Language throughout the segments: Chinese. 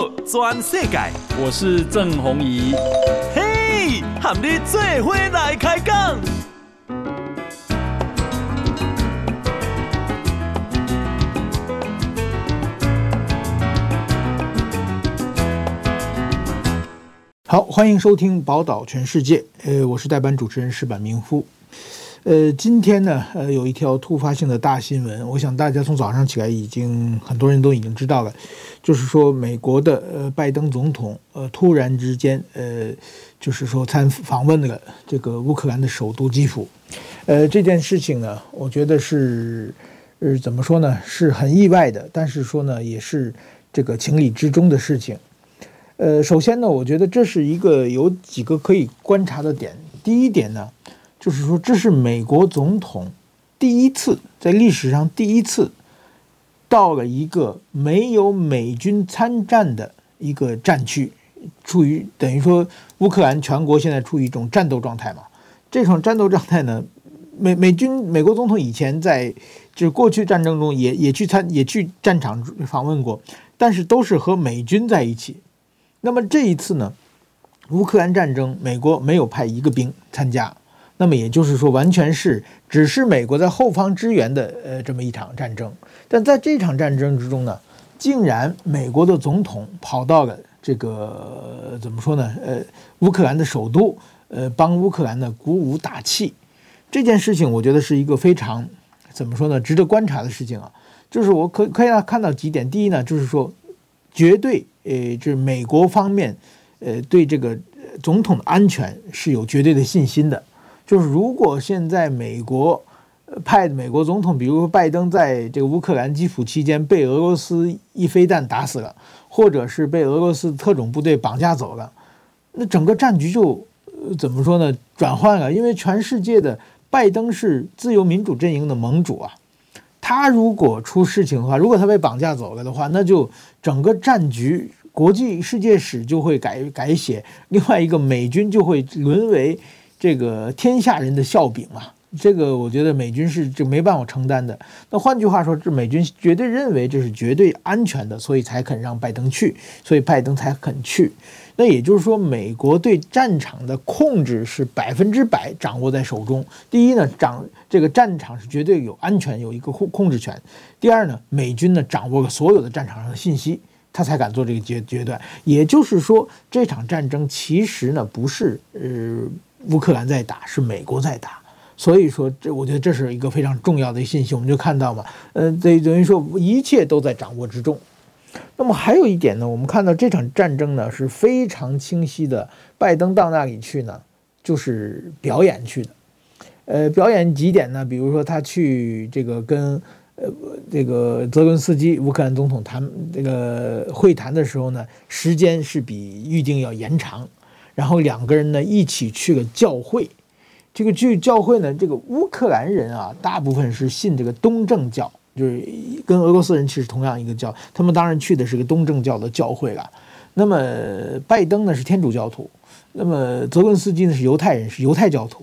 好，全世界，我是郑宏仪。嘿，和你做伙来开讲。好，欢迎收听《宝岛全世界》。呃，我是代班主持人石板明夫。呃，今天呢，呃，有一条突发性的大新闻，我想大家从早上起来已经很多人都已经知道了，就是说美国的呃拜登总统呃突然之间呃就是说参访问了这个乌克兰的首都基辅，呃这件事情呢，我觉得是呃怎么说呢，是很意外的，但是说呢也是这个情理之中的事情。呃，首先呢，我觉得这是一个有几个可以观察的点，第一点呢。就是说，这是美国总统第一次在历史上第一次到了一个没有美军参战的一个战区，处于等于说乌克兰全国现在处于一种战斗状态嘛。这种战斗状态呢，美美军美国总统以前在就是过去战争中也也去参也去战场访问过，但是都是和美军在一起。那么这一次呢，乌克兰战争，美国没有派一个兵参加。那么也就是说，完全是只是美国在后方支援的，呃，这么一场战争。但在这场战争之中呢，竟然美国的总统跑到了这个怎么说呢？呃，乌克兰的首都，呃，帮乌克兰呢鼓舞打气。这件事情我觉得是一个非常怎么说呢？值得观察的事情啊。就是我可可以看到几点。第一呢，就是说，绝对，呃，就是美国方面，呃，对这个总统的安全是有绝对的信心的。就是如果现在美国派美国总统，比如说拜登，在这个乌克兰基辅期间被俄罗斯一飞弹打死了，或者是被俄罗斯特种部队绑架走了，那整个战局就怎么说呢？转换了，因为全世界的拜登是自由民主阵营的盟主啊，他如果出事情的话，如果他被绑架走了的话，那就整个战局国际世界史就会改改写，另外一个美军就会沦为。这个天下人的笑柄嘛，这个我觉得美军是就没办法承担的。那换句话说，这美军绝对认为这是绝对安全的，所以才肯让拜登去，所以拜登才肯去。那也就是说，美国对战场的控制是百分之百掌握在手中。第一呢，掌这个战场是绝对有安全，有一个控控制权。第二呢，美军呢掌握了所有的战场上的信息，他才敢做这个决决断。也就是说，这场战争其实呢不是呃。乌克兰在打，是美国在打，所以说这我觉得这是一个非常重要的信息。我们就看到嘛，呃，等等于说一切都在掌握之中。那么还有一点呢，我们看到这场战争呢是非常清晰的。拜登到那里去呢，就是表演去的。呃，表演几点呢？比如说他去这个跟呃这个泽伦斯基乌克兰总统谈这个会谈的时候呢，时间是比预定要延长。然后两个人呢一起去了教会，这个去教会呢，这个乌克兰人啊，大部分是信这个东正教，就是跟俄罗斯人其实同样一个教，他们当然去的是个东正教的教会了。那么拜登呢是天主教徒，那么泽伦斯基呢是犹太人，是犹太教徒。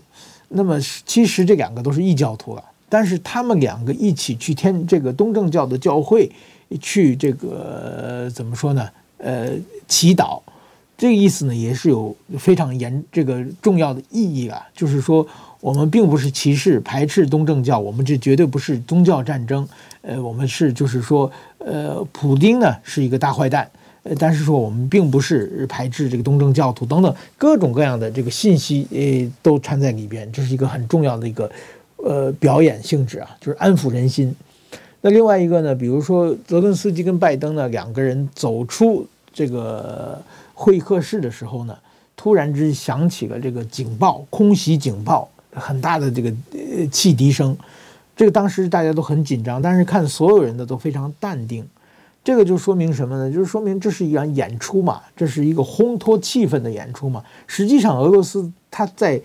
那么其实这两个都是异教徒了，但是他们两个一起去天这个东正教的教会去这个怎么说呢？呃，祈祷。这个意思呢，也是有非常严这个重要的意义啊，就是说，我们并不是歧视、排斥东正教，我们这绝对不是宗教战争。呃，我们是就是说，呃，普丁呢是一个大坏蛋，呃，但是说我们并不是排斥这个东正教徒等等各种各样的这个信息，呃，都掺在里边，这是一个很重要的一个呃表演性质啊，就是安抚人心。那另外一个呢，比如说泽伦斯基跟拜登呢两个人走出这个。会客室的时候呢，突然之响起了这个警报，空袭警报，很大的这个呃汽笛声，这个当时大家都很紧张，但是看所有人的都非常淡定，这个就说明什么呢？就是说明这是一场演出嘛，这是一个烘托气氛的演出嘛。实际上，俄罗斯他在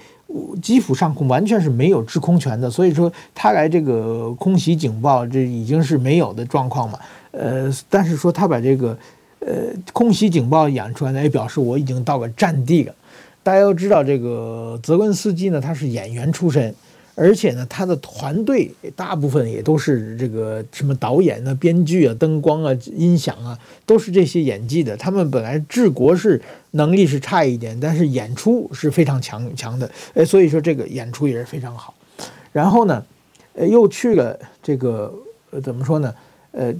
基辅上空完全是没有制空权的，所以说他来这个空袭警报，这已经是没有的状况嘛。呃，但是说他把这个。呃，空袭警报演出来呢，也表示我已经到了战地了。大家要知道，这个泽伦斯基呢，他是演员出身，而且呢，他的团队大部分也都是这个什么导演啊、编剧啊、灯光啊、音响啊，都是这些演技的。他们本来治国是能力是差一点，但是演出是非常强强的。哎，所以说这个演出也是非常好。然后呢，呃，又去了这个怎么说呢？呃，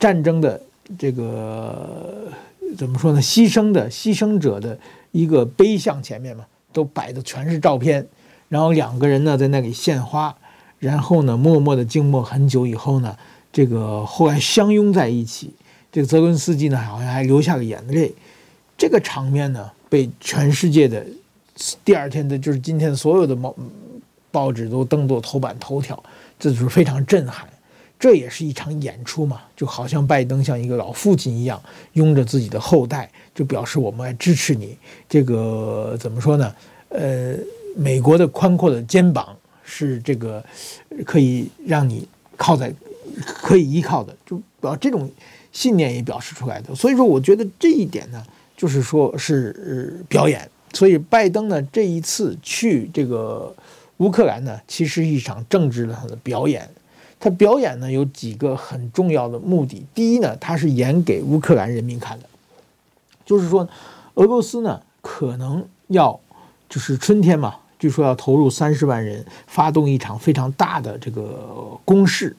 战争的这个怎么说呢？牺牲的牺牲者的一个碑像前面嘛，都摆的全是照片。然后两个人呢在那里献花，然后呢默默的静默很久以后呢，这个后来相拥在一起。这个泽伦斯基呢好像还流下了眼泪。这个场面呢被全世界的第二天的就是今天所有的报报纸都登做头版头条，这就是非常震撼。这也是一场演出嘛，就好像拜登像一个老父亲一样拥着自己的后代，就表示我们来支持你。这个怎么说呢？呃。美国的宽阔的肩膀是这个可以让你靠在，可以依靠的，就表这种信念也表示出来的。所以说，我觉得这一点呢，就是说是表演。所以，拜登呢这一次去这个乌克兰呢，其实一场政治上的表演。他表演呢有几个很重要的目的。第一呢，他是演给乌克兰人民看的，就是说，俄罗斯呢可能要就是春天嘛。据说要投入三十万人，发动一场非常大的这个攻势。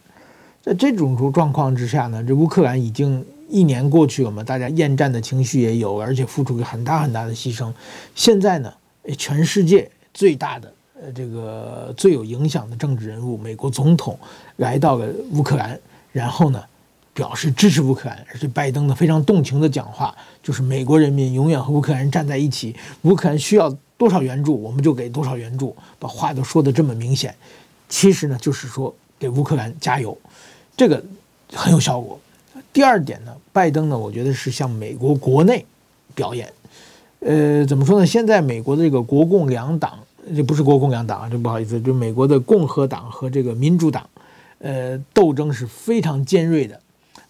在这种状况之下呢，这乌克兰已经一年过去了嘛，大家厌战的情绪也有，而且付出了很大很大的牺牲。现在呢，全世界最大的呃这个最有影响的政治人物，美国总统来到了乌克兰，然后呢，表示支持乌克兰，而且拜登呢非常动情的讲话，就是美国人民永远和乌克兰人站在一起，乌克兰需要。多少援助我们就给多少援助，把话都说得这么明显，其实呢就是说给乌克兰加油，这个很有效果。第二点呢，拜登呢，我觉得是向美国国内表演，呃，怎么说呢？现在美国的这个国共两党，这不是国共两党啊，这不好意思，就美国的共和党和这个民主党，呃，斗争是非常尖锐的。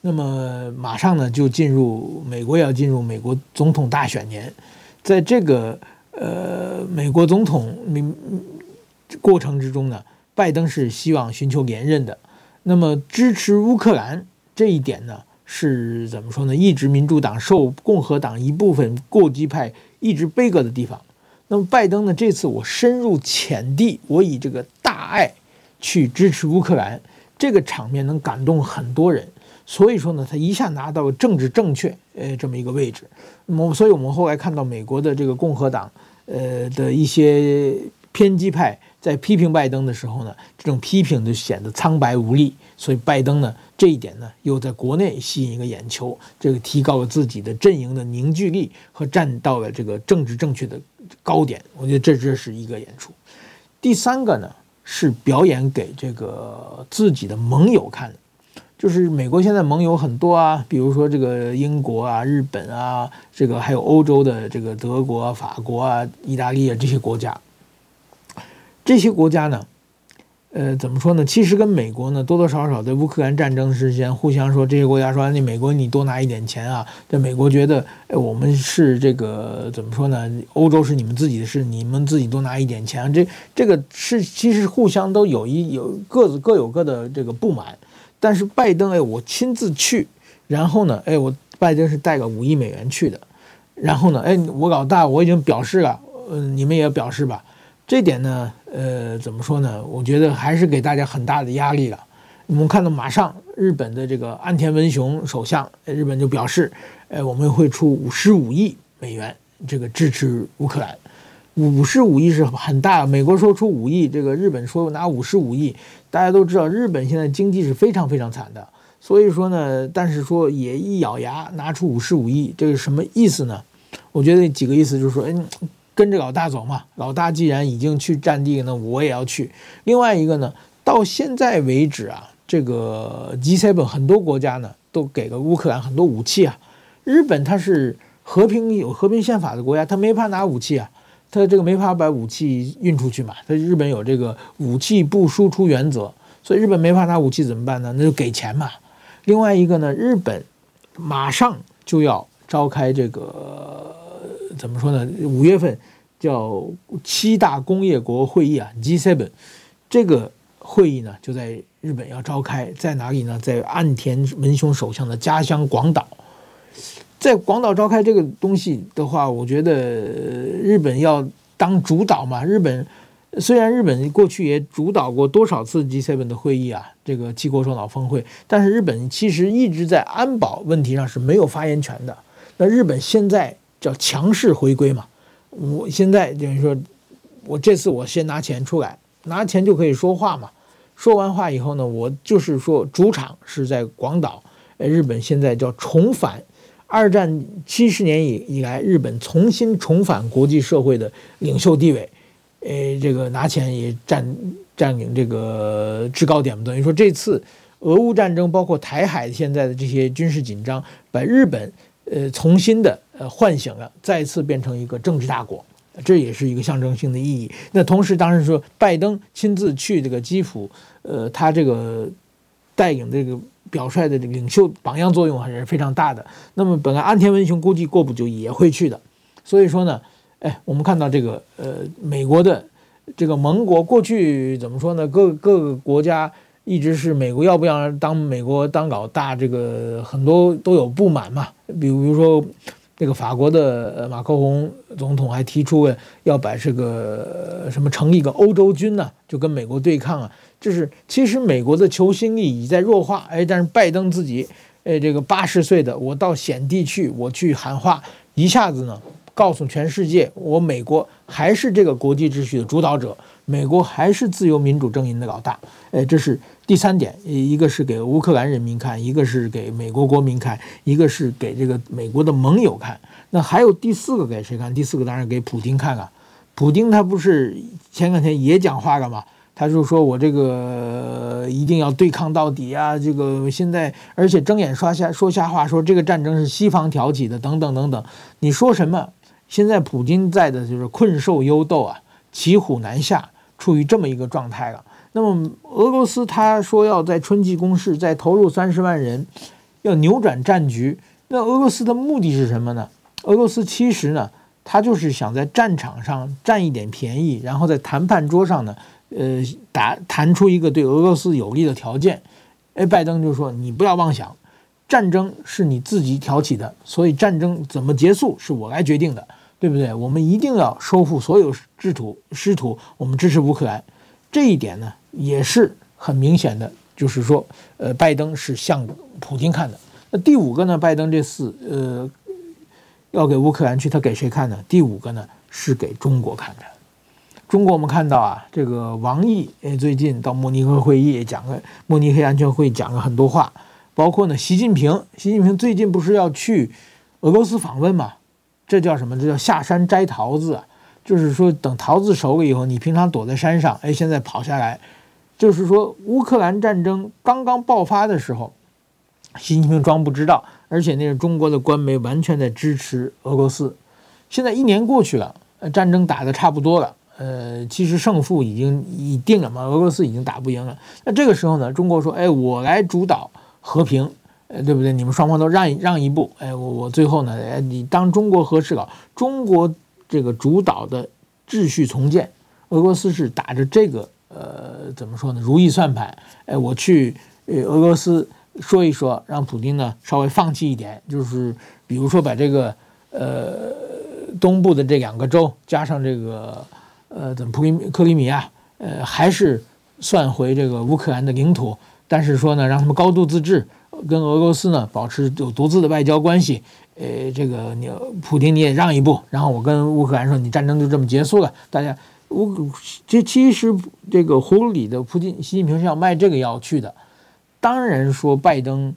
那么马上呢就进入美国要进入美国总统大选年，在这个。呃，美国总统民过程之中呢，拜登是希望寻求连任的。那么支持乌克兰这一点呢，是怎么说呢？一直民主党受共和党一部分过激派一直杯葛的地方。那么拜登呢，这次我深入浅地，我以这个大爱去支持乌克兰，这个场面能感动很多人。所以说呢，他一下拿到了政治正确，呃，这么一个位置。那么，所以我们后来看到美国的这个共和党。呃的一些偏激派在批评拜登的时候呢，这种批评就显得苍白无力。所以拜登呢，这一点呢，又在国内吸引一个眼球，这个提高了自己的阵营的凝聚力和站到了这个政治正确的高点。我觉得这这是一个演出。第三个呢，是表演给这个自己的盟友看的。就是美国现在盟友很多啊，比如说这个英国啊、日本啊，这个还有欧洲的这个德国、法国啊、意大利啊这些国家。这些国家呢，呃，怎么说呢？其实跟美国呢多多少少在乌克兰战争之间互相说，这些国家说你美国你多拿一点钱啊。这美国觉得，哎，我们是这个怎么说呢？欧洲是你们自己的事，你们自己多拿一点钱。这这个是其实互相都有一有各自各有各的这个不满。但是拜登哎，我亲自去，然后呢，哎，我拜登是带个五亿美元去的，然后呢，哎，我老大我已经表示了，嗯，你们也表示吧，这点呢，呃，怎么说呢？我觉得还是给大家很大的压力了。我们看到马上日本的这个岸田文雄首相，日本就表示，呃，我们会出五十五亿美元，这个支持乌克兰。五十五亿是很大，美国说出五亿，这个日本说拿五十五亿，大家都知道日本现在经济是非常非常惨的，所以说呢，但是说也一咬牙拿出五十五亿，这个什么意思呢？我觉得几个意思就是说，哎，跟着老大走嘛，老大既然已经去占地，那我也要去。另外一个呢，到现在为止啊，这个 G7 很多国家呢都给了乌克兰很多武器啊，日本它是和平有和平宪法的国家，它没法拿武器啊。他这个没法把武器运出去嘛？他日本有这个武器不输出原则，所以日本没法拿武器怎么办呢？那就给钱嘛。另外一个呢，日本马上就要召开这个怎么说呢？五月份叫七大工业国会议啊，G7。这个会议呢就在日本要召开，在哪里呢？在岸田文雄首相的家乡广岛。在广岛召开这个东西的话，我觉得日本要当主导嘛。日本虽然日本过去也主导过多少次 G7 的会议啊，这个七国首脑峰会，但是日本其实一直在安保问题上是没有发言权的。那日本现在叫强势回归嘛？我现在等于说，我这次我先拿钱出来，拿钱就可以说话嘛。说完话以后呢，我就是说主场是在广岛。日本现在叫重返。二战七十年以以来，日本重新重返国际社会的领袖地位，呃，这个拿钱也占占领这个制高点嘛，等于说这次俄乌战争，包括台海现在的这些军事紧张，把日本呃重新的呃唤醒了，再次变成一个政治大国，这也是一个象征性的意义。那同时，当然说拜登亲自去这个基辅，呃，他这个带领这个。表率的领袖榜样作用还是非常大的。那么本来安田文雄估计过不久也会去的，所以说呢，哎，我们看到这个呃，美国的这个盟国过去怎么说呢？各各个国家一直是美国要不要当美国当老大，这个很多都有不满嘛。比如说这个法国的马克龙总统还提出要把这个什么成立一个欧洲军呢，就跟美国对抗啊。就是，其实美国的求心力已在弱化，哎，但是拜登自己，哎，这个八十岁的我到险地去，我去喊话，一下子呢，告诉全世界，我美国还是这个国际秩序的主导者，美国还是自由民主阵营的老大，哎，这是第三点，一个是给乌克兰人民看，一个是给美国国民看，一个是给这个美国的盟友看，那还有第四个给谁看？第四个当然给普京看了，普京他不是前两天也讲话了吗？他就说：“我这个一定要对抗到底啊！这个现在，而且睁眼说瞎说瞎话，说这个战争是西方挑起的，等等等等。你说什么？现在普京在的就是困兽犹斗啊，骑虎难下，处于这么一个状态了。那么俄罗斯他说要在春季攻势再投入三十万人，要扭转战局。那俄罗斯的目的是什么呢？俄罗斯其实呢，他就是想在战场上占一点便宜，然后在谈判桌上呢。”呃，打谈出一个对俄罗斯有利的条件，哎，拜登就说：“你不要妄想，战争是你自己挑起的，所以战争怎么结束是我来决定的，对不对？我们一定要收复所有失土失土，我们支持乌克兰。这一点呢，也是很明显的，就是说，呃，拜登是向普京看的。那第五个呢，拜登这次呃要给乌克兰去，他给谁看呢？第五个呢，是给中国看的。”中国我们看到啊，这个王毅诶，最近到慕尼黑会议讲了，慕尼黑安全会讲了很多话，包括呢，习近平，习近平最近不是要去俄罗斯访问吗？这叫什么？这叫下山摘桃子，就是说等桃子熟了以后，你平常躲在山上，哎，现在跑下来，就是说乌克兰战争刚刚爆发的时候，习近平装不知道，而且那个中国的官媒完全在支持俄罗斯，现在一年过去了，呃战争打得差不多了。呃，其实胜负已经已定了嘛，俄罗斯已经打不赢了。那这个时候呢，中国说：“哎，我来主导和平，呃，对不对？你们双方都让一让一步。哎，我我最后呢，哎，你当中国和事佬，中国这个主导的秩序重建，俄罗斯是打着这个呃，怎么说呢？如意算盘。哎，我去呃俄罗斯说一说，让普京呢稍微放弃一点，就是比如说把这个呃东部的这两个州加上这个。”呃，怎么普里克里米亚，呃，还是算回这个乌克兰的领土，但是说呢，让他们高度自治，跟俄罗斯呢保持有独自的外交关系。呃，这个你普京你也让一步，然后我跟乌克兰说，你战争就这么结束了。大家乌这其实这个葫芦里的普京，习近平是要卖这个药去的。当然说拜登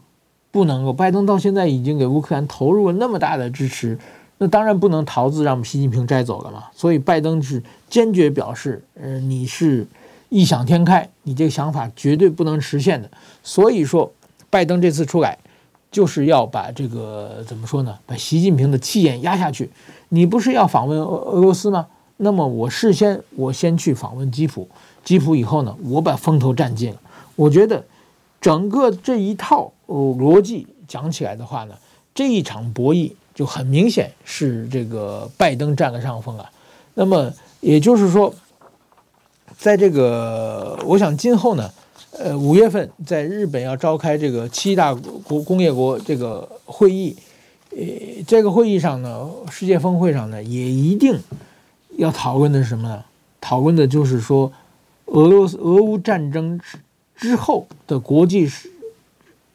不能够，拜登到现在已经给乌克兰投入了那么大的支持。那当然不能桃子让习近平摘走了嘛，所以拜登是坚决表示，呃，你是异想天开，你这个想法绝对不能实现的。所以说，拜登这次出来就是要把这个怎么说呢？把习近平的气焰压下去。你不是要访问俄俄罗斯吗？那么我事先我先去访问基辅，基辅以后呢，我把风头占尽了。我觉得整个这一套哦逻辑讲起来的话呢，这一场博弈。就很明显是这个拜登占了上风啊，那么也就是说，在这个，我想今后呢，呃，五月份在日本要召开这个七大国工业国这个会议，呃，这个会议上呢，世界峰会上呢，也一定要讨论的是什么呢？讨论的就是说，俄罗斯俄乌战争之之后的国际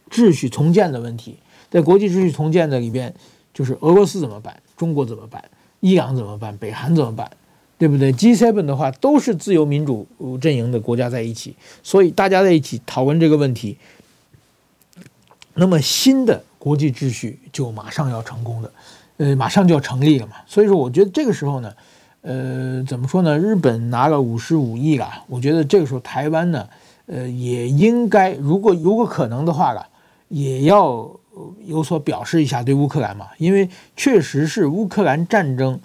秩序重建的问题。在国际秩序重建的里边，就是俄罗斯怎么办？中国怎么办？伊朗怎么办？北韩怎么办？对不对？G7 的话都是自由民主阵营的国家在一起，所以大家在一起讨论这个问题，那么新的国际秩序就马上要成功的，呃，马上就要成立了嘛。所以说，我觉得这个时候呢，呃，怎么说呢？日本拿了五十五亿了，我觉得这个时候台湾呢，呃，也应该如果如果可能的话了，也要有所表示一下对乌克兰嘛，因为确实是乌克兰战争。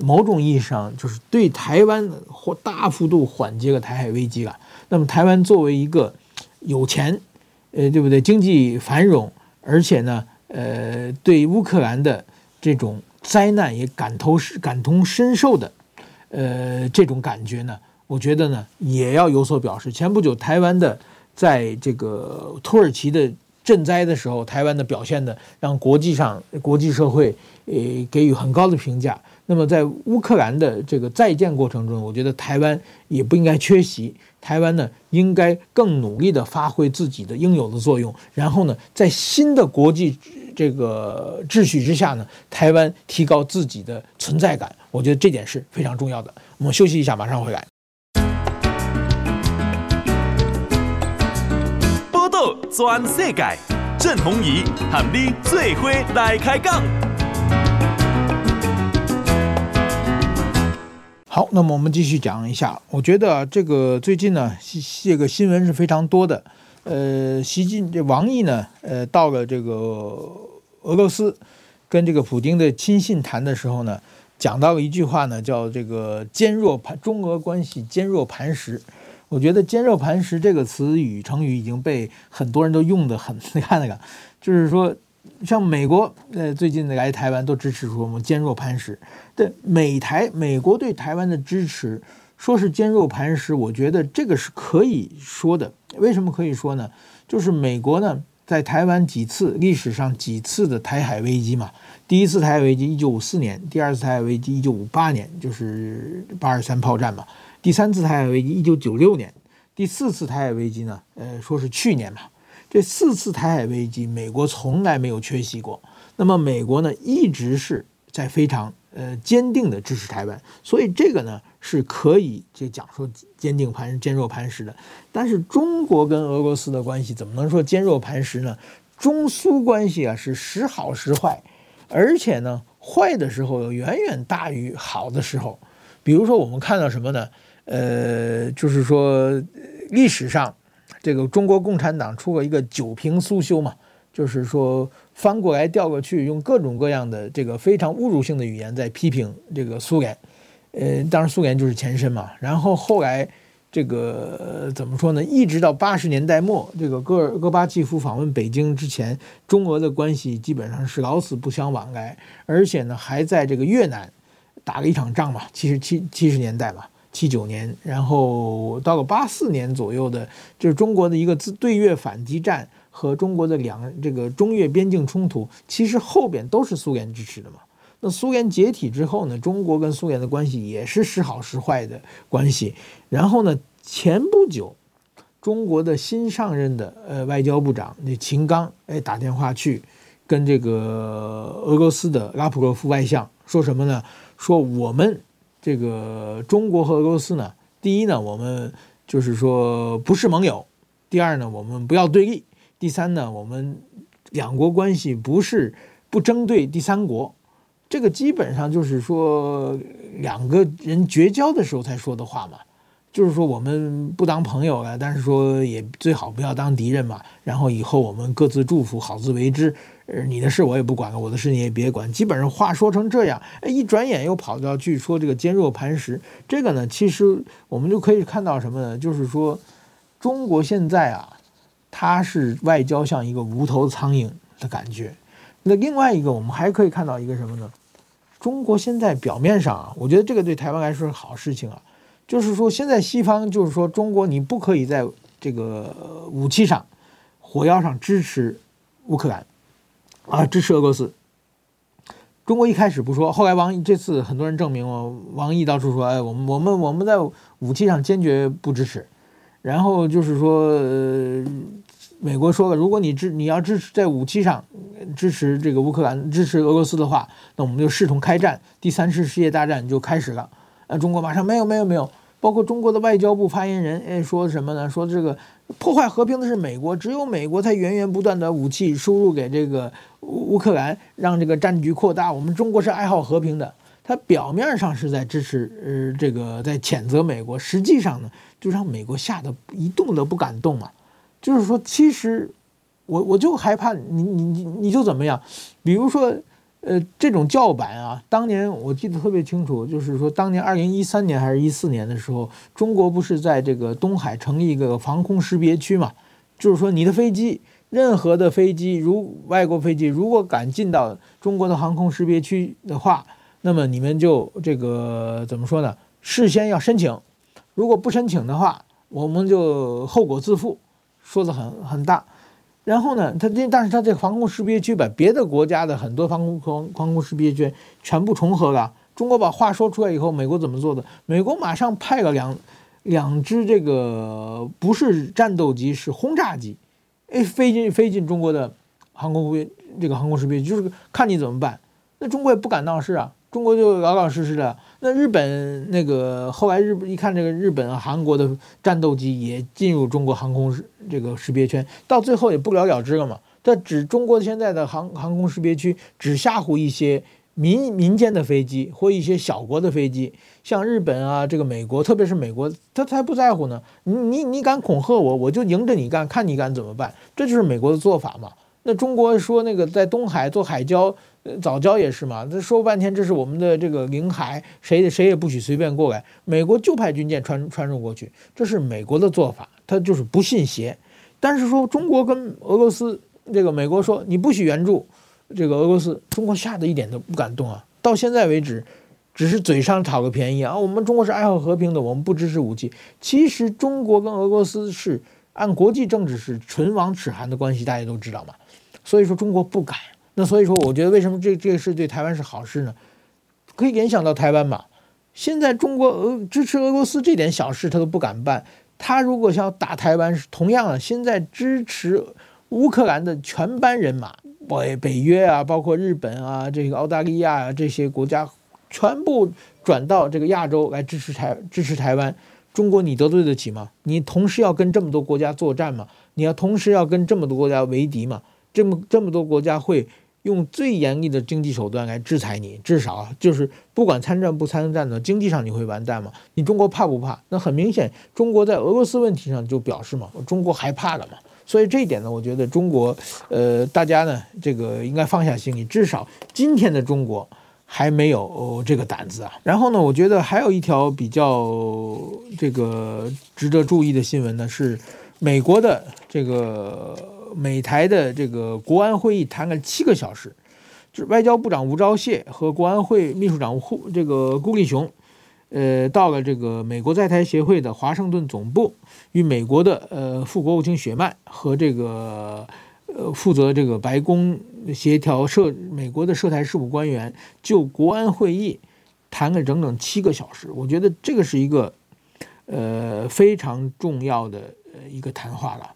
某种意义上，就是对台湾或大幅度缓解了台海危机了。那么，台湾作为一个有钱，呃，对不对？经济繁荣，而且呢，呃，对乌克兰的这种灾难也感同感同身受的，呃，这种感觉呢，我觉得呢，也要有所表示。前不久，台湾的在这个土耳其的赈灾的时候，台湾的表现的让国际上国际社会呃给予很高的评价。那么在乌克兰的这个再建过程中，我觉得台湾也不应该缺席。台湾呢，应该更努力地发挥自己的应有的作用。然后呢，在新的国际这个秩序之下呢，台湾提高自己的存在感。我觉得这点是非常重要的。我们休息一下，马上回来。报道全世界，郑弘仪和你做伙来开讲。好，那么我们继续讲一下。我觉得这个最近呢，这个新闻是非常多的。呃，习近这王毅呢，呃，到了这个俄罗斯，跟这个普京的亲信谈的时候呢，讲到了一句话呢，叫这个坚若磐，中俄关系坚若磐石。我觉得“坚若磐石”这个词语成语已经被很多人都用得很，你 看那个，就是说。像美国，呃，最近来台湾都支持说我们坚若磐石。对美台，美国对台湾的支持，说是坚若磐石，我觉得这个是可以说的。为什么可以说呢？就是美国呢，在台湾几次历史上几次的台海危机嘛，第一次台海危机一九五四年，第二次台海危机一九五八年，就是八二三炮战嘛，第三次台海危机一九九六年，第四次台海危机呢，呃，说是去年嘛。这四次台海危机，美国从来没有缺席过。那么，美国呢，一直是在非常呃坚定的支持台湾，所以这个呢是可以就讲说坚定磐坚若磐石的。但是，中国跟俄罗斯的关系怎么能说坚若磐石呢？中苏关系啊是时好时坏，而且呢，坏的时候又远远大于好的时候。比如说，我们看到什么呢？呃，就是说历史上。这个中国共产党出了一个九评苏修嘛，就是说翻过来调过去，用各种各样的这个非常侮辱性的语言在批评这个苏联，呃，当然苏联就是前身嘛。然后后来这个怎么说呢？一直到八十年代末，这个戈尔戈巴契夫访问北京之前，中俄的关系基本上是老死不相往来，而且呢，还在这个越南打了一场仗嘛，七十七七十年代嘛。七九年，然后到了八四年左右的，就是中国的一个自对越反击战和中国的两这个中越边境冲突，其实后边都是苏联支持的嘛。那苏联解体之后呢，中国跟苏联的关系也是时好时坏的关系。然后呢，前不久，中国的新上任的呃外交部长那秦刚哎打电话去跟这个俄罗斯的拉夫罗夫外相说什么呢？说我们。这个中国和俄罗斯呢，第一呢，我们就是说不是盟友；第二呢，我们不要对立；第三呢，我们两国关系不是不针对第三国。这个基本上就是说两个人绝交的时候才说的话嘛。就是说我们不当朋友了，但是说也最好不要当敌人嘛。然后以后我们各自祝福，好自为之。呃，你的事我也不管了，我的事你也别管。基本上话说成这样，哎，一转眼又跑到去说这个坚若磐石。这个呢，其实我们就可以看到什么呢？就是说，中国现在啊，它是外交像一个无头苍蝇的感觉。那另外一个，我们还可以看到一个什么呢？中国现在表面上啊，我觉得这个对台湾来说是好事情啊，就是说现在西方就是说中国你不可以在这个武器上、火药上支持乌克兰啊，支持俄罗斯。中国一开始不说，后来王毅这次很多人证明哦，王毅到处说，哎，我们我们我们在武器上坚决不支持。然后就是说，呃，美国说了，如果你支你要支持在武器上支持这个乌克兰支持俄罗斯的话，那我们就视同开战，第三次世界大战就开始了。啊，中国马上没有没有没有，包括中国的外交部发言人哎说什么呢？说这个破坏和平的是美国，只有美国才源源不断的武器输入给这个。乌克兰让这个战局扩大，我们中国是爱好和平的。他表面上是在支持，呃，这个在谴责美国，实际上呢，就让美国吓得一动都不敢动嘛。就是说，其实我我就害怕你你你你就怎么样？比如说，呃，这种叫板啊，当年我记得特别清楚，就是说，当年二零一三年还是一四年的时候，中国不是在这个东海成立一个防空识别区嘛？就是说，你的飞机。任何的飞机，如外国飞机，如果敢进到中国的航空识别区的话，那么你们就这个怎么说呢？事先要申请，如果不申请的话，我们就后果自负，说的很很大。然后呢，他这但是他这个防空识别区把别的国家的很多防空防防空识别区全部重合了。中国把话说出来以后，美国怎么做的？美国马上派了两两支这个不是战斗机，是轰炸机。哎，飞进飞进中国的航空飞这个航空识别区，就是看你怎么办。那中国也不敢闹事啊，中国就老老实实的。那日本那个后来日本一看这个日本、韩国的战斗机也进入中国航空这个识别圈，到最后也不了了之了嘛。这指中国现在的航航空识别区只吓唬一些。民民间的飞机或一些小国的飞机，像日本啊，这个美国，特别是美国，他才不在乎呢。你你你敢恐吓我，我就迎着你干，看你敢怎么办。这就是美国的做法嘛。那中国说那个在东海做海礁，早礁也是嘛。他说半天这是我们的这个领海，谁谁也不许随便过来。美国就派军舰穿穿入过去，这是美国的做法，他就是不信邪。但是说中国跟俄罗斯，这个美国说你不许援助。这个俄罗斯，中国吓得一点都不敢动啊！到现在为止，只是嘴上讨个便宜啊！我们中国是爱好和平的，我们不支持武器。其实中国跟俄罗斯是按国际政治是唇亡齿寒的关系，大家都知道嘛。所以说中国不敢。那所以说，我觉得为什么这这个事对台湾是好事呢？可以联想到台湾嘛。现在中国俄支持俄罗斯这点小事他都不敢办，他如果想打台湾，是同样的，现在支持乌克兰的全班人马。北北约啊，包括日本啊，这个澳大利亚啊，这些国家全部转到这个亚洲来支持台支持台湾。中国你得罪得起吗？你同时要跟这么多国家作战吗？你要同时要跟这么多国家为敌吗？这么这么多国家会用最严厉的经济手段来制裁你，至少就是不管参战不参战的经济上你会完蛋吗？你中国怕不怕？那很明显，中国在俄罗斯问题上就表示嘛，中国害怕了嘛。所以这一点呢，我觉得中国，呃，大家呢，这个应该放下心理，至少今天的中国还没有这个胆子啊。然后呢，我觉得还有一条比较这个值得注意的新闻呢，是美国的这个美台的这个国安会议谈了七个小时，就是外交部长吴钊燮和国安会秘书长胡这个顾立雄。呃，到了这个美国在台协会的华盛顿总部，与美国的呃副国务卿雪曼和这个呃负责这个白宫协调涉美国的涉台事务官员就国安会议谈了整整七个小时。我觉得这个是一个呃非常重要的呃一个谈话了。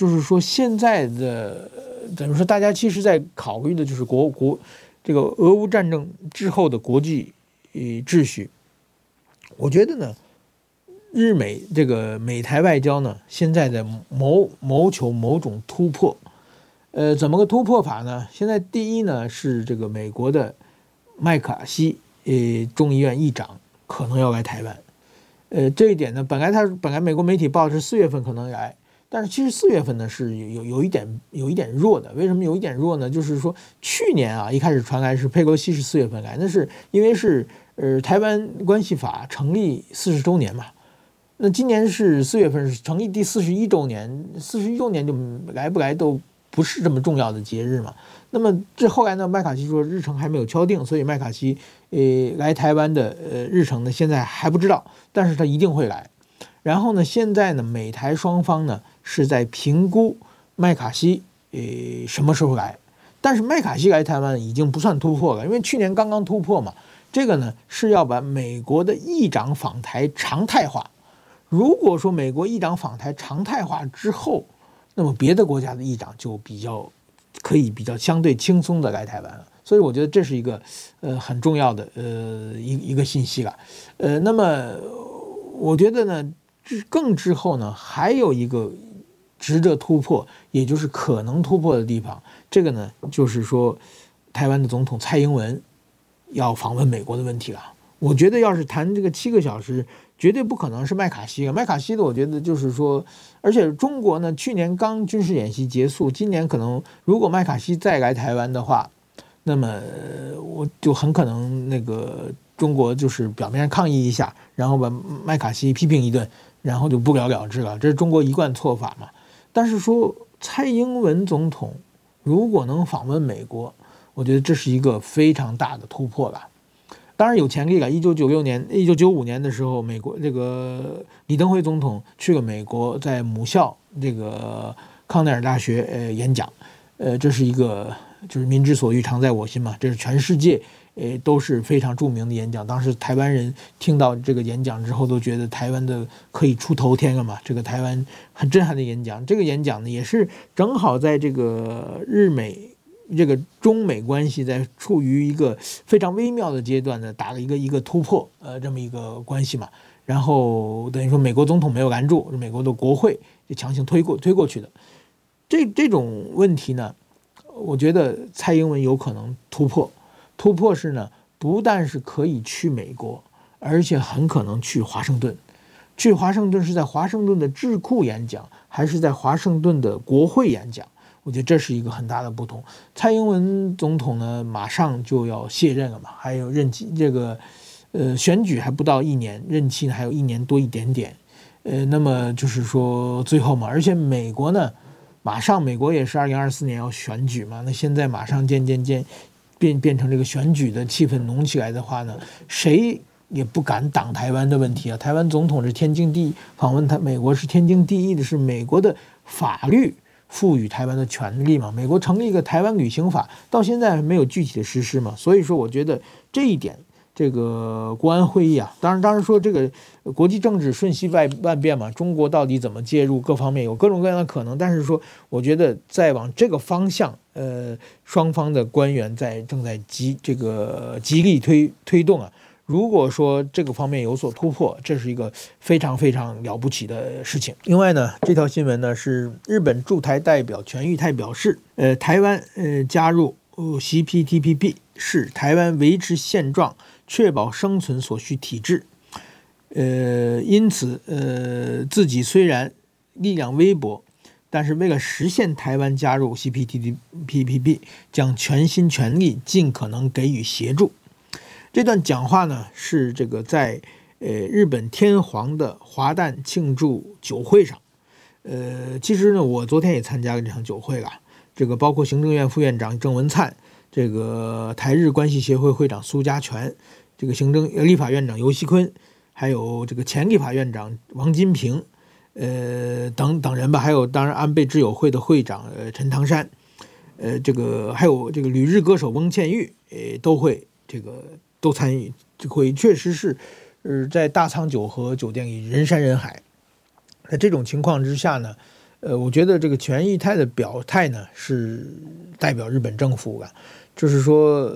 就是说，现在的怎么说？大家其实在考虑的就是国国这个俄乌战争之后的国际呃秩序。我觉得呢，日美这个美台外交呢，现在在谋谋求某种突破，呃，怎么个突破法呢？现在第一呢是这个美国的麦卡锡，呃，众议院议长可能要来台湾，呃，这一点呢，本来他本来美国媒体报是四月份可能来，但是其实四月份呢是有有有一点有一点弱的，为什么有一点弱呢？就是说去年啊一开始传来是佩洛西是四月份来，那是因为是。呃，台湾关系法成立四十周年嘛，那今年是四月份，是成立第四十一周年，四十一周年就来不来都不是这么重要的节日嘛。那么这后来呢，麦卡锡说日程还没有敲定，所以麦卡锡呃来台湾的呃日程呢现在还不知道，但是他一定会来。然后呢，现在呢美台双方呢是在评估麦卡锡呃什么时候来，但是麦卡锡来台湾已经不算突破了，因为去年刚刚突破嘛。这个呢是要把美国的议长访台常态化。如果说美国议长访台常态化之后，那么别的国家的议长就比较。可以比较相对轻松的来台湾了，所以我觉得这是一个呃很重要的呃一一个信息了，呃，那么我觉得呢，更之后呢，还有一个值得突破，也就是可能突破的地方，这个呢就是说台湾的总统蔡英文要访问美国的问题了。我觉得要是谈这个七个小时。绝对不可能是麦卡锡！麦卡锡的，我觉得就是说，而且中国呢，去年刚军事演习结束，今年可能如果麦卡锡再来台湾的话，那么我就很可能那个中国就是表面上抗议一下，然后把麦卡锡批评一顿，然后就不了了之了。这是中国一贯做法嘛。但是说蔡英文总统如果能访问美国，我觉得这是一个非常大的突破吧。当然有潜力了。一九九六年、一九九五年的时候，美国这个李登辉总统去了美国，在母校这个康奈尔大学呃演讲，呃，这是一个就是民之所欲，常在我心嘛。这是全世界呃都是非常著名的演讲。当时台湾人听到这个演讲之后，都觉得台湾的可以出头天了嘛。这个台湾很震撼的演讲。这个演讲呢，也是正好在这个日美。这个中美关系在处于一个非常微妙的阶段呢，打了一个一个突破，呃，这么一个关系嘛。然后等于说美国总统没有拦住，美国的国会就强行推过推过去的。这这种问题呢，我觉得蔡英文有可能突破。突破是呢，不但是可以去美国，而且很可能去华盛顿。去华盛顿是在华盛顿的智库演讲，还是在华盛顿的国会演讲？我觉得这是一个很大的不同。蔡英文总统呢，马上就要卸任了嘛，还有任期这个，呃，选举还不到一年，任期呢还有一年多一点点，呃，那么就是说最后嘛，而且美国呢，马上美国也是二零二四年要选举嘛，那现在马上渐渐渐变变成这个选举的气氛浓起来的话呢，谁也不敢挡台湾的问题啊。台湾总统是天经地义，访问他美国是天经地义的，是美国的法律。赋予台湾的权利嘛？美国成立一个台湾旅行法，到现在还没有具体的实施嘛？所以说，我觉得这一点，这个国安会议啊，当然，当然说这个国际政治瞬息万万变嘛，中国到底怎么介入，各方面有各种各样的可能。但是说，我觉得在往这个方向，呃，双方的官员在正在极这个极力推推动啊。如果说这个方面有所突破，这是一个非常非常了不起的事情。另外呢，这条新闻呢是日本驻台代表泉裕泰表示，呃，台湾呃加入呃 CPTPP 是台湾维持现状、确保生存所需体制。呃，因此呃自己虽然力量微薄，但是为了实现台湾加入 CPTPP，将全心全力尽可能给予协助。这段讲话呢，是这个在呃日本天皇的华诞庆祝酒会上，呃，其实呢，我昨天也参加了这场酒会了。这个包括行政院副院长郑文灿，这个台日关系协会会长苏家全，这个行政呃立法院长游锡坤，还有这个前立法院长王金平，呃等等人吧，还有当然安倍智友会的会长呃陈唐山，呃这个还有这个旅日歌手翁倩玉，呃都会这个。都参与这会，确实是，呃，在大仓酒和酒店里人山人海。在这种情况之下呢，呃，我觉得这个泉裕泰的表态呢是代表日本政府的，就是说，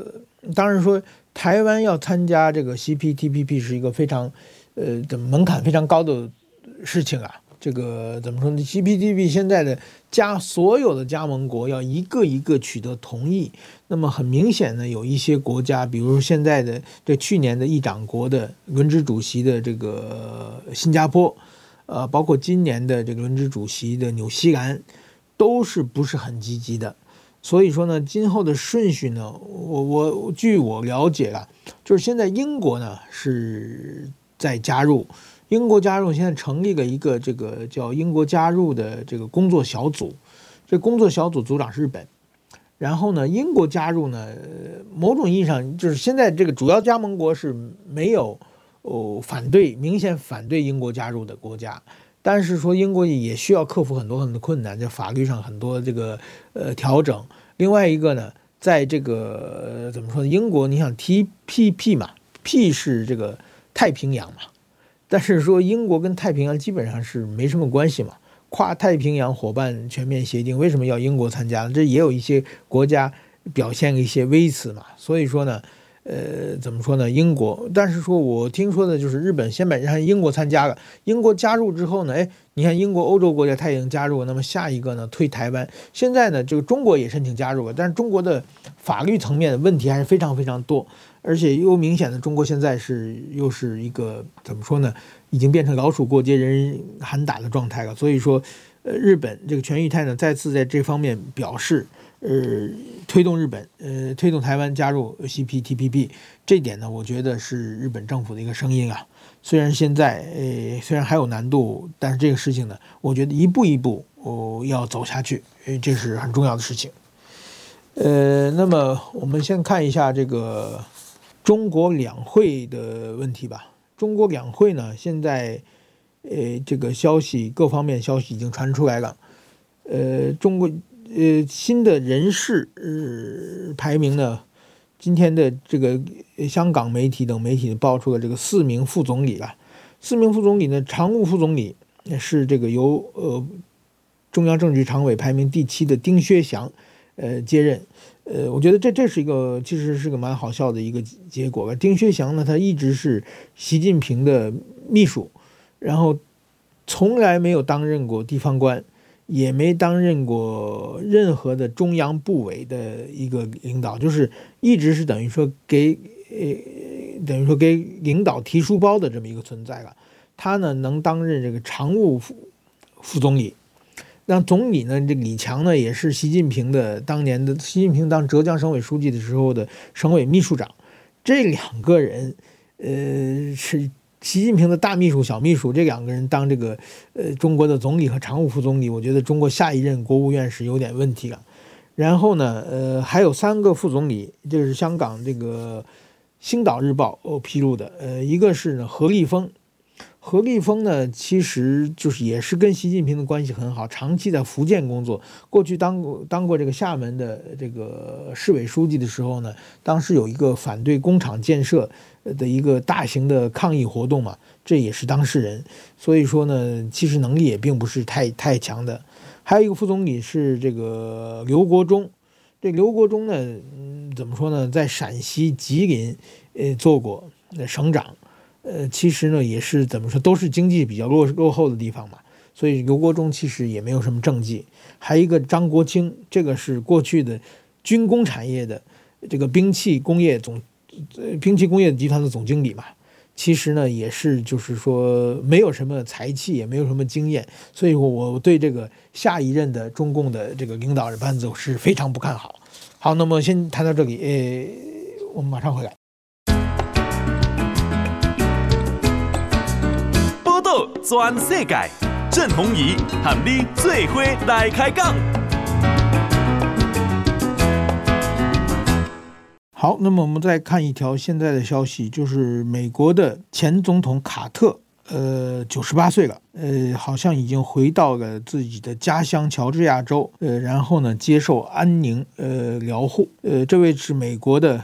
当然说台湾要参加这个 CPTPP 是一个非常，呃，的门槛非常高的事情啊。这个怎么说呢？CPTPP 现在的加所有的加盟国要一个一个取得同意，那么很明显呢，有一些国家，比如现在的这去年的议长国的轮值主席的这个新加坡，呃，包括今年的这个轮值主席的纽西兰，都是不是很积极的。所以说呢，今后的顺序呢，我我据我了解啊，就是现在英国呢是在加入。英国加入，现在成立了一个这个叫英国加入的这个工作小组，这工作小组组长是日本。然后呢，英国加入呢，某种意义上就是现在这个主要加盟国是没有哦反对，明显反对英国加入的国家。但是说英国也需要克服很多很多困难，在法律上很多这个呃调整。另外一个呢，在这个、呃、怎么说呢？英国你想 TPP 嘛，P 是这个太平洋嘛，但是说英国跟太平洋基本上是没什么关系嘛。跨太平洋伙伴全面协定为什么要英国参加呢？这也有一些国家表现了一些微词嘛。所以说呢，呃，怎么说呢？英国，但是说我听说的就是日本先把让英国参加了，英国加入之后呢，哎，你看英国欧洲国家他已经加入了，那么下一个呢推台湾，现在呢这个中国也申请加入了，但是中国的法律层面的问题还是非常非常多，而且又明显的中国现在是又是一个怎么说呢？已经变成老鼠过街，人人喊打的状态了。所以说，呃，日本这个全裕泰呢，再次在这方面表示，呃，推动日本，呃，推动台湾加入 CPTPP，这点呢，我觉得是日本政府的一个声音啊。虽然现在，呃，虽然还有难度，但是这个事情呢，我觉得一步一步哦要走下去，呃，这是很重要的事情。呃，那么我们先看一下这个中国两会的问题吧。中国两会呢，现在，呃，这个消息各方面消息已经传出来了，呃，中国呃新的人事呃排名呢，今天的这个香港媒体等媒体爆出了这个四名副总理啊，四名副总理呢，常务副总理是这个由呃中央政治局常委排名第七的丁薛祥呃接任。呃，我觉得这这是一个其实是个蛮好笑的一个结果吧。丁薛祥呢，他一直是习近平的秘书，然后从来没有担任过地方官，也没担任过任何的中央部委的一个领导，就是一直是等于说给呃等于说给领导提书包的这么一个存在了。他呢能担任这个常务副副总理。那总理呢？这李强呢，也是习近平的当年的习近平当浙江省委书记的时候的省委秘书长。这两个人，呃，是习近平的大秘书、小秘书。这两个人当这个呃中国的总理和常务副总理，我觉得中国下一任国务院是有点问题了。然后呢，呃，还有三个副总理，就是香港这个《星岛日报》披露的。呃，一个是何立峰。何立峰呢，其实就是也是跟习近平的关系很好，长期在福建工作，过去当过当过这个厦门的这个市委书记的时候呢，当时有一个反对工厂建设的一个大型的抗议活动嘛，这也是当事人，所以说呢，其实能力也并不是太太强的。还有一个副总理是这个刘国中，这刘国中呢，嗯，怎么说呢，在陕西吉林呃做过省长。呃，其实呢，也是怎么说，都是经济比较落落后的地方嘛，所以刘国中其实也没有什么政绩。还有一个张国清，这个是过去的军工产业的这个兵器工业总，呃，兵器工业集团的总经理嘛，其实呢，也是就是说没有什么才气，也没有什么经验，所以我对这个下一任的中共的这个领导人班子是非常不看好。好，那么先谈到这里，呃，我们马上回来。全世界，郑弘仪和你最伙来开讲。好，那么我们再看一条现在的消息，就是美国的前总统卡特，呃，九十八岁了，呃，好像已经回到了自己的家乡乔治亚州，呃，然后呢，接受安宁呃疗护，呃，这位是美国的。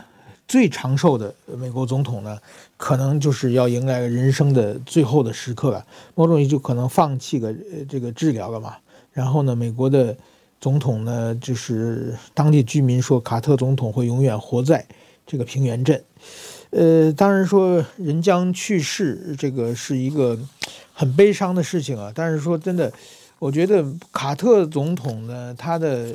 最长寿的美国总统呢，可能就是要迎来人生的最后的时刻了，某种意义就可能放弃了这个治疗了嘛。然后呢，美国的总统呢，就是当地居民说，卡特总统会永远活在这个平原镇。呃，当然说人将去世，这个是一个很悲伤的事情啊。但是说真的，我觉得卡特总统呢，他的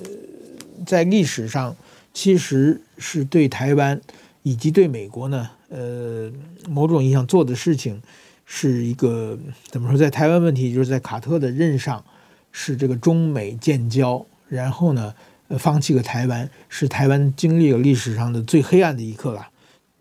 在历史上其实是对台湾。以及对美国呢，呃，某种意义上做的事情，是一个怎么说，在台湾问题，就是在卡特的任上，是这个中美建交，然后呢，呃放弃了台湾，是台湾经历了历史上的最黑暗的一刻了。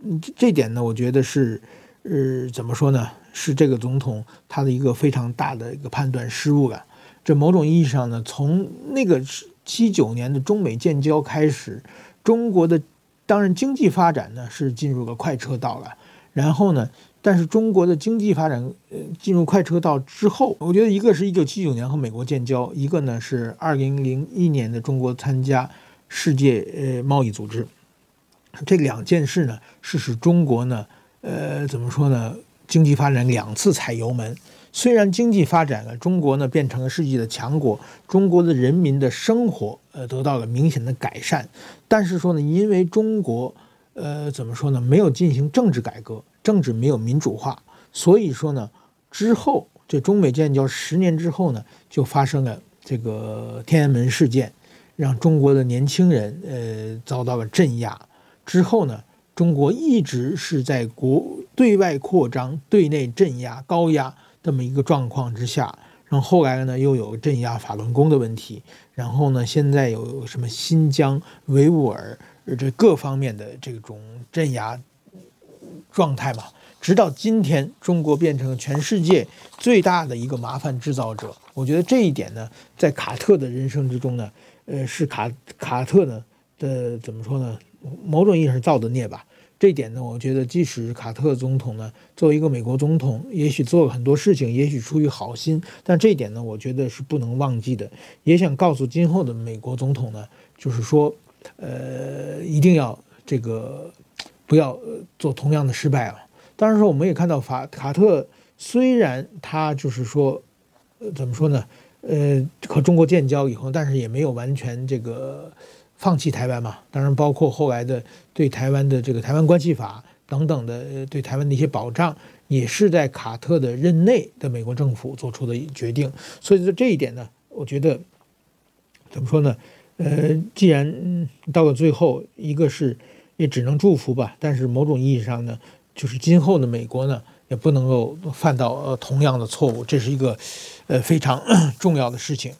嗯，这点呢，我觉得是，呃，怎么说呢？是这个总统他的一个非常大的一个判断失误了。这某种意义上呢，从那个七九年的中美建交开始，中国的当然经济发展呢是进入了快车道了。然后呢，但是中国的经济发展呃进入快车道之后，我觉得一个是一九七九年和美国建交，一个呢是二零零一年的中国参加世界呃贸易组织，这两件事呢是使中国呢呃怎么说呢经济发展两次踩油门。虽然经济发展了，中国呢变成了世界的强国，中国的人民的生活呃得到了明显的改善，但是说呢，因为中国呃怎么说呢，没有进行政治改革，政治没有民主化，所以说呢，之后这中美建交十年之后呢，就发生了这个天安门事件，让中国的年轻人呃遭到了镇压。之后呢，中国一直是在国对外扩张、对内镇压、高压。这么一个状况之下，然后后来呢，又有镇压法轮功的问题，然后呢，现在有什么新疆维吾尔这各方面的这种镇压状态嘛，直到今天，中国变成了全世界最大的一个麻烦制造者。我觉得这一点呢，在卡特的人生之中呢，呃，是卡卡特呢的怎么说呢？某种意义上造的孽吧。这一点呢，我觉得即使卡特总统呢，作为一个美国总统，也许做了很多事情，也许出于好心，但这一点呢，我觉得是不能忘记的。也想告诉今后的美国总统呢，就是说，呃，一定要这个不要做同样的失败啊。当然说，我们也看到法卡特虽然他就是说，呃，怎么说呢？呃，和中国建交以后，但是也没有完全这个。放弃台湾嘛？当然，包括后来的对台湾的这个《台湾关系法》等等的对台湾的一些保障，也是在卡特的任内的美国政府做出的决定。所以说这一点呢，我觉得怎么说呢？呃，既然到了最后，一个是也只能祝福吧。但是某种意义上呢，就是今后的美国呢，也不能够犯到呃同样的错误，这是一个呃非常 重要的事情。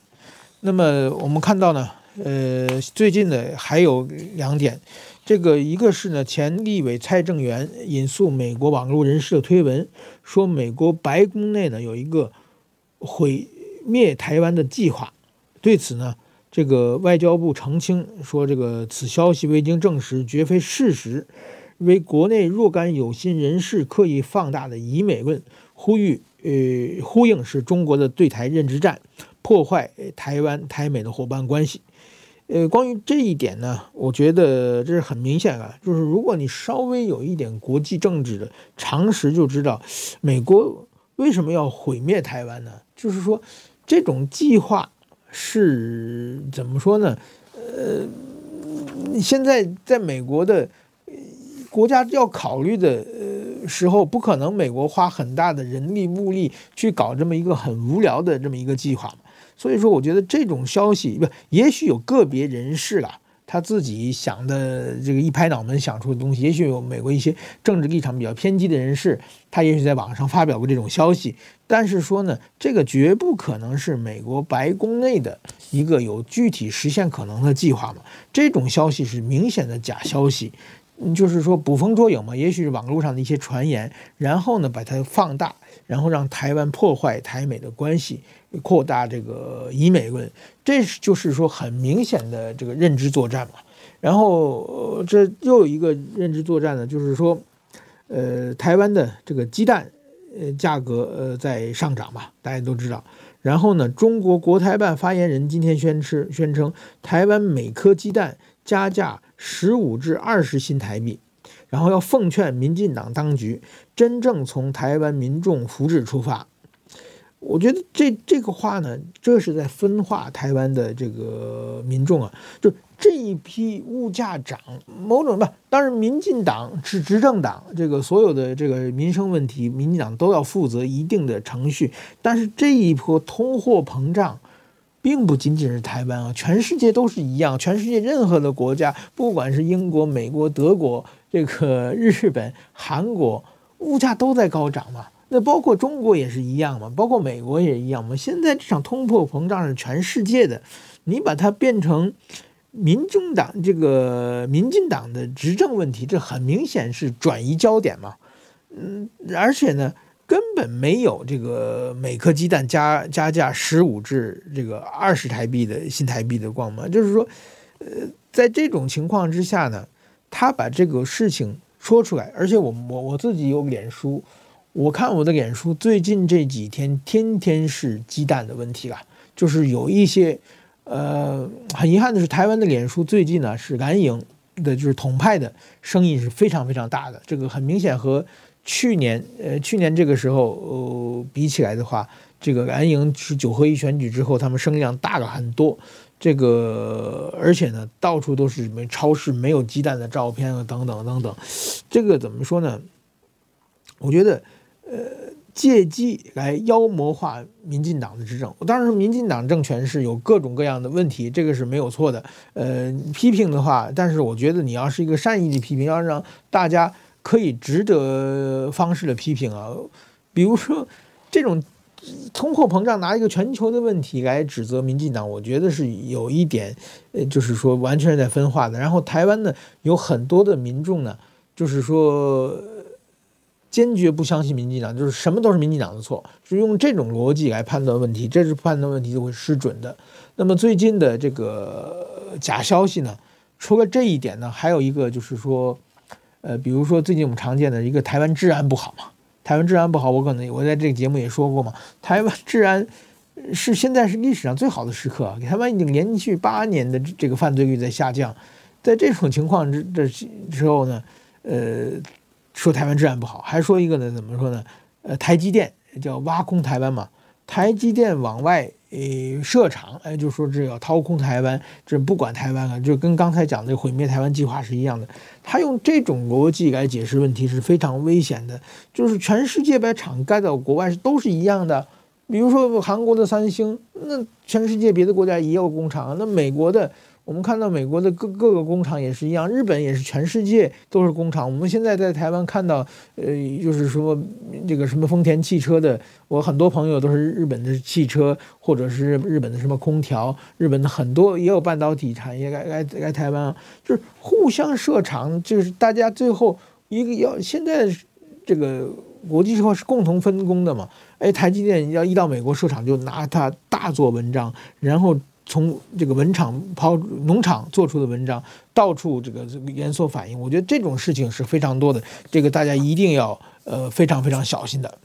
那么我们看到呢。呃，最近呢还有两点，这个一个是呢，前立委蔡正元引述美国网络人士的推文，说美国白宫内呢有一个毁灭台湾的计划。对此呢，这个外交部澄清说，这个此消息未经证实，绝非事实，为国内若干有心人士刻意放大的疑美论，呼吁呃呼应是中国的对台认知战，破坏台湾台美的伙伴关系。呃，关于这一点呢，我觉得这是很明显啊，就是如果你稍微有一点国际政治的常识，就知道美国为什么要毁灭台湾呢？就是说，这种计划是怎么说呢？呃，现在在美国的国家要考虑的呃时候，不可能美国花很大的人力物力去搞这么一个很无聊的这么一个计划。所以说，我觉得这种消息不，也许有个别人士啊，他自己想的这个一拍脑门想出的东西，也许有美国一些政治立场比较偏激的人士，他也许在网上发表过这种消息。但是说呢，这个绝不可能是美国白宫内的一个有具体实现可能的计划嘛。这种消息是明显的假消息，就是说捕风捉影嘛。也许是网络上的一些传言，然后呢把它放大，然后让台湾破坏台美的关系。扩大这个以美论，这就是说很明显的这个认知作战嘛。然后这又有一个认知作战呢，就是说，呃，台湾的这个鸡蛋呃价格呃在上涨嘛，大家都知道。然后呢，中国国台办发言人今天宣称宣称，台湾每颗鸡蛋加价十五至二十新台币。然后要奉劝民进党当局，真正从台湾民众福祉出发。我觉得这这个话呢，这是在分化台湾的这个民众啊。就这一批物价涨，某种吧，当然民进党是执政党，这个所有的这个民生问题，民进党都要负责一定的程序。但是这一波通货膨胀，并不仅仅是台湾啊，全世界都是一样。全世界任何的国家，不管是英国、美国、德国、这个 日本、韩国，物价都在高涨嘛。那包括中国也是一样嘛，包括美国也一样嘛。现在这场通货膨胀是全世界的，你把它变成民进党这个民进党的执政问题，这很明显是转移焦点嘛。嗯，而且呢，根本没有这个每颗鸡蛋加加价十五至这个二十台币的新台币的光芒，就是说，呃，在这种情况之下呢，他把这个事情说出来，而且我我我自己有脸书，我看我的脸书最近这几天天天是鸡蛋的问题了，就是有一些，呃，很遗憾的是，台湾的脸书最近呢是蓝营的，就是统派的声音是非常非常大的，这个很明显和。去年，呃，去年这个时候，呃，比起来的话，这个蓝营是九合一选举之后，他们声量大了很多。这个，而且呢，到处都是没超市没有鸡蛋的照片啊，等等等等。这个怎么说呢？我觉得，呃，借机来妖魔化民进党的执政。当然，民进党政权是有各种各样的问题，这个是没有错的。呃，批评的话，但是我觉得你要是一个善意的批评，要让大家。可以值得方式的批评啊，比如说这种通货膨胀拿一个全球的问题来指责民进党，我觉得是有一点，呃，就是说完全是在分化的。然后台湾呢，有很多的民众呢，就是说坚决不相信民进党，就是什么都是民进党的错，是用这种逻辑来判断问题，这是判断问题就会失准的。那么最近的这个假消息呢，除了这一点呢，还有一个就是说。呃，比如说最近我们常见的一个台湾治安不好嘛，台湾治安不好，我可能我在这个节目也说过嘛，台湾治安是现在是历史上最好的时刻，台湾已经连续八年的这个犯罪率在下降，在这种情况之的时候呢，呃，说台湾治安不好，还说一个呢，怎么说呢？呃，台积电叫挖空台湾嘛，台积电往外。呃，设厂，哎，就说这要掏空台湾，这不管台湾了，就跟刚才讲的毁灭台湾计划是一样的。他用这种逻辑来解释问题是非常危险的。就是全世界把厂盖到国外是都是一样的，比如说韩国的三星，那全世界别的国家也有工厂，那美国的。我们看到美国的各各个工厂也是一样，日本也是全世界都是工厂。我们现在在台湾看到，呃，就是说这个什么丰田汽车的，我很多朋友都是日本的汽车，或者是日本的什么空调，日本的很多也有半导体产业来来来台湾，就是互相设厂，就是大家最后一个要现在这个国际社会是共同分工的嘛？哎，台积电要一到美国设厂就拿它大做文章，然后。从这个文场抛农场做出的文章，到处这个这个连锁反应，我觉得这种事情是非常多的，这个大家一定要呃非常非常小心的。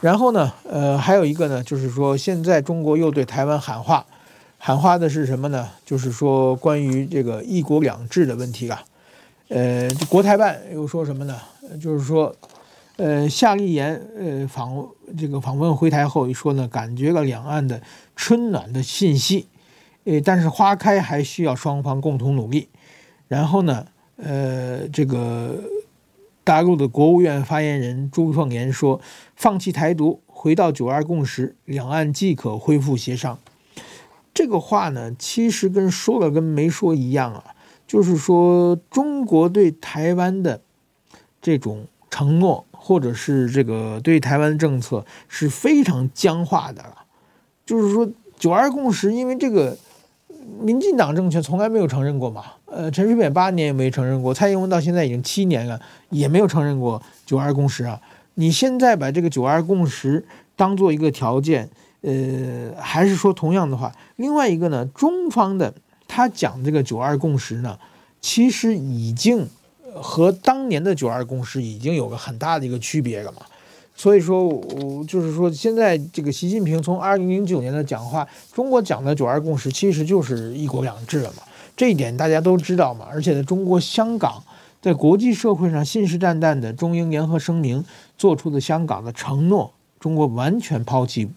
然后呢，呃，还有一个呢，就是说现在中国又对台湾喊话，喊话的是什么呢？就是说关于这个一国两制的问题啊。呃，国台办又说什么呢？就是说，呃，夏立言呃访这个访问回台后一说呢，感觉了两岸的春暖的信息。诶，但是花开还需要双方共同努力。然后呢，呃，这个大陆的国务院发言人朱凤莲说：“放弃台独，回到九二共识，两岸即可恢复协商。”这个话呢，其实跟说了跟没说一样啊，就是说中国对台湾的这种承诺，或者是这个对台湾政策是非常僵化的了。就是说九二共识，因为这个。民进党政权从来没有承认过嘛？呃，陈水扁八年也没承认过，蔡英文到现在已经七年了，也没有承认过九二共识啊。你现在把这个九二共识当做一个条件，呃，还是说同样的话？另外一个呢，中方的他讲这个九二共识呢，其实已经和当年的九二共识已经有个很大的一个区别了嘛。所以说，我就是说，现在这个习近平从二零零九年的讲话，中国讲的九二共识其实就是一国两制了嘛，这一点大家都知道嘛。而且呢中国香港，在国际社会上信誓旦旦的中英联合声明做出的香港的承诺，中国完全抛弃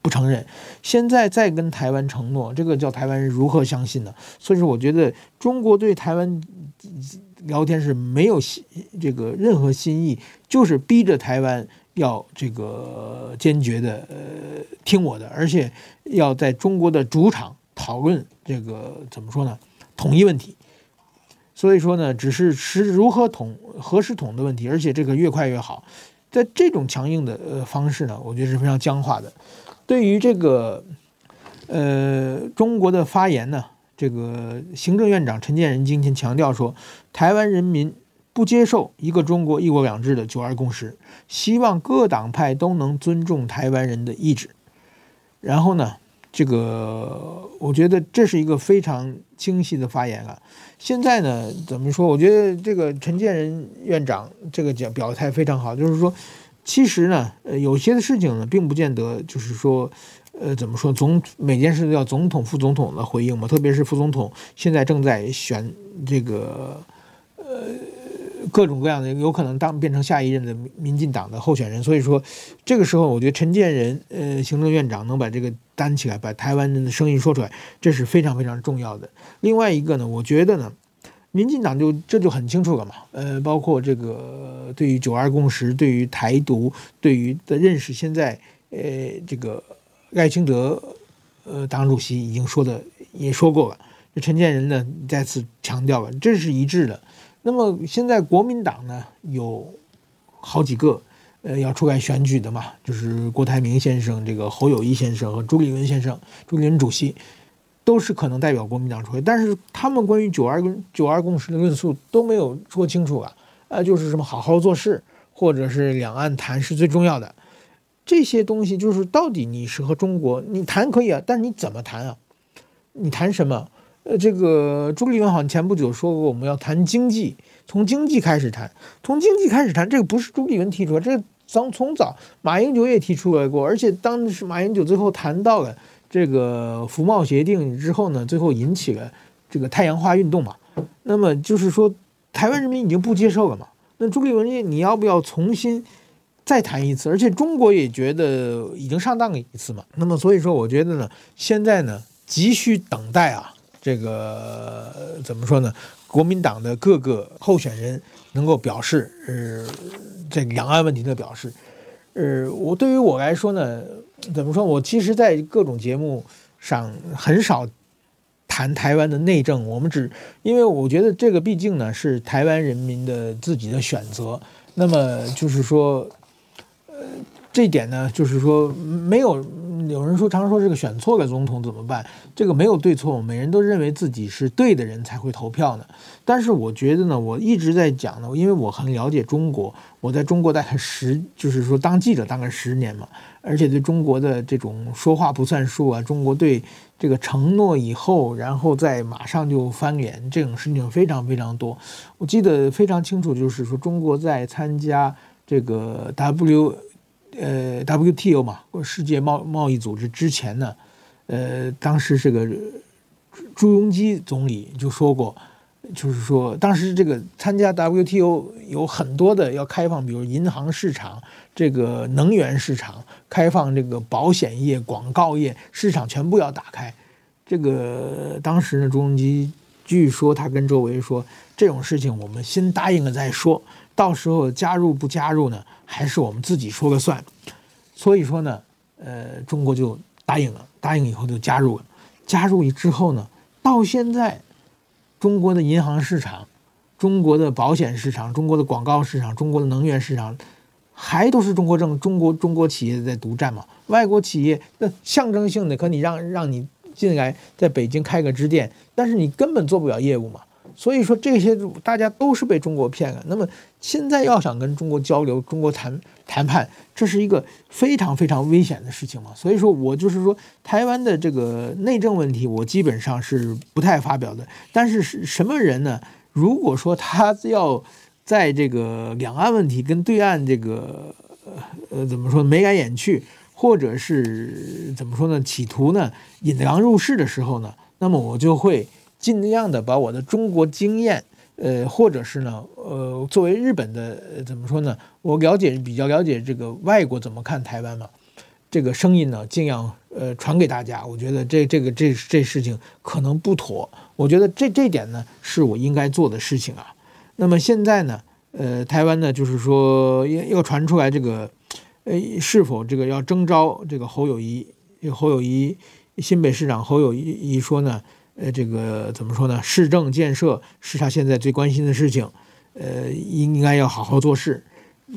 不承认。现在再跟台湾承诺，这个叫台湾人如何相信呢？所以说，我觉得中国对台湾聊天是没有这个任何新意，就是逼着台湾。要这个坚决的听我的，而且要在中国的主场讨论这个怎么说呢？统一问题。所以说呢，只是是如何统、何时统的问题，而且这个越快越好。在这种强硬的呃方式呢，我觉得是非常僵化的。对于这个呃中国的发言呢，这个行政院长陈建仁今天强调说，台湾人民不接受一个中国、一国两制的九二共识，希望各党派都能尊重台湾人的意志。然后呢，这个我觉得这是一个非常清晰的发言啊。现在呢，怎么说？我觉得这个陈建仁院长这个讲表态非常好，就是说，其实呢，呃，有些的事情呢，并不见得就是说，呃，怎么说？总每件事都要总统、副总统的回应嘛，特别是副总统现在正在选这个，呃。各种各样的有可能当变成下一任的民进党的候选人，所以说这个时候，我觉得陈建仁呃行政院长能把这个担起来，把台湾人的声音说出来，这是非常非常重要的。另外一个呢，我觉得呢，民进党就这就很清楚了嘛，呃，包括这个对于九二共识、对于台独、对于的认识，现在呃这个赖清德呃党主席已经说的也说过了，陈建仁呢再次强调了，这是一致的。那么现在国民党呢有好几个呃要出来选举的嘛，就是郭台铭先生、这个侯友谊先生和朱立伦先生，朱立伦主席都是可能代表国民党出来，但是他们关于九二共九二共识的论述都没有说清楚啊，呃，就是什么好好做事，或者是两岸谈是最重要的这些东西，就是到底你是和中国你谈可以啊，但你怎么谈啊？你谈什么？呃，这个朱立伦好像前不久说过，我们要谈经济，从经济开始谈，从经济开始谈。这个不是朱立伦提出来，这个从从早马英九也提出来过，而且当时马英九最后谈到了这个服贸协定之后呢，最后引起了这个太阳花运动嘛。那么就是说，台湾人民已经不接受了嘛。那朱立伦你要不要重新再谈一次？而且中国也觉得已经上当了一次嘛。那么所以说，我觉得呢，现在呢，急需等待啊。这个怎么说呢？国民党的各个候选人能够表示，呃，这个两岸问题的表示，呃，我对于我来说呢，怎么说？我其实，在各种节目上很少谈台湾的内政，我们只因为我觉得这个毕竟呢是台湾人民的自己的选择。那么就是说，呃，这点呢，就是说没有。有人说，常说这个选错了总统怎么办？这个没有对错，每人都认为自己是对的人才会投票呢。但是我觉得呢，我一直在讲呢，因为我很了解中国，我在中国大概十，就是说当记者当了十年嘛，而且对中国的这种说话不算数啊，中国对这个承诺以后，然后再马上就翻脸这种事情非常非常多。我记得非常清楚，就是说中国在参加这个 W。呃，WTO 嘛，世界贸贸易组织之前呢，呃，当时这个朱镕基总理就说过，就是说当时这个参加 WTO 有很多的要开放，比如银行市场、这个能源市场、开放这个保险业、广告业市场全部要打开。这个当时呢，朱镕基据说他跟周围说，这种事情我们先答应了再说，到时候加入不加入呢？还是我们自己说了算，所以说呢，呃，中国就答应了，答应以后就加入了，加入之后呢，到现在，中国的银行市场、中国的保险市场、中国的广告市场、中国的能源市场，还都是中国政中国中国企业在独占嘛？外国企业那象征性的，可你让让你进来，在北京开个支店，但是你根本做不了业务嘛。所以说这些大家都是被中国骗了。那么现在要想跟中国交流、中国谈谈判，这是一个非常非常危险的事情嘛。所以说我就是说，台湾的这个内政问题，我基本上是不太发表的。但是是什么人呢？如果说他要在这个两岸问题跟对岸这个呃怎么说眉来眼去，或者是怎么说呢，企图呢引狼入室的时候呢，那么我就会。尽量的把我的中国经验，呃，或者是呢，呃，作为日本的，呃，怎么说呢？我了解比较了解这个外国怎么看台湾嘛，这个声音呢，尽量呃传给大家。我觉得这这个这这事情可能不妥，我觉得这这点呢是我应该做的事情啊。那么现在呢，呃，台湾呢就是说要要传出来这个，呃，是否这个要征召这个侯友谊？侯友谊新北市长侯友谊一说呢？呃，这个怎么说呢？市政建设是他现在最关心的事情，呃，应该要好好做事。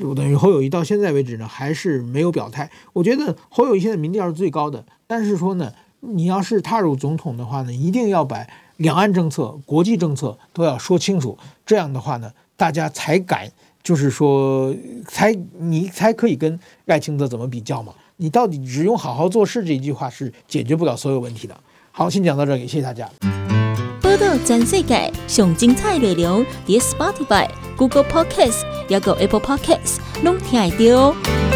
就等于侯友谊到现在为止呢，还是没有表态。我觉得侯友谊现在民调是最高的，但是说呢，你要是踏入总统的话呢，一定要把两岸政策、国际政策都要说清楚。这样的话呢，大家才敢，就是说，才你才可以跟赖清德怎么比较嘛？你到底只用好好做事这一句话是解决不了所有问题的。好，先讲到这里，谢谢大家。报道全世界上精彩内容，点 Spotify、Google Podcasts，还有 Apple Podcast，拢听得到。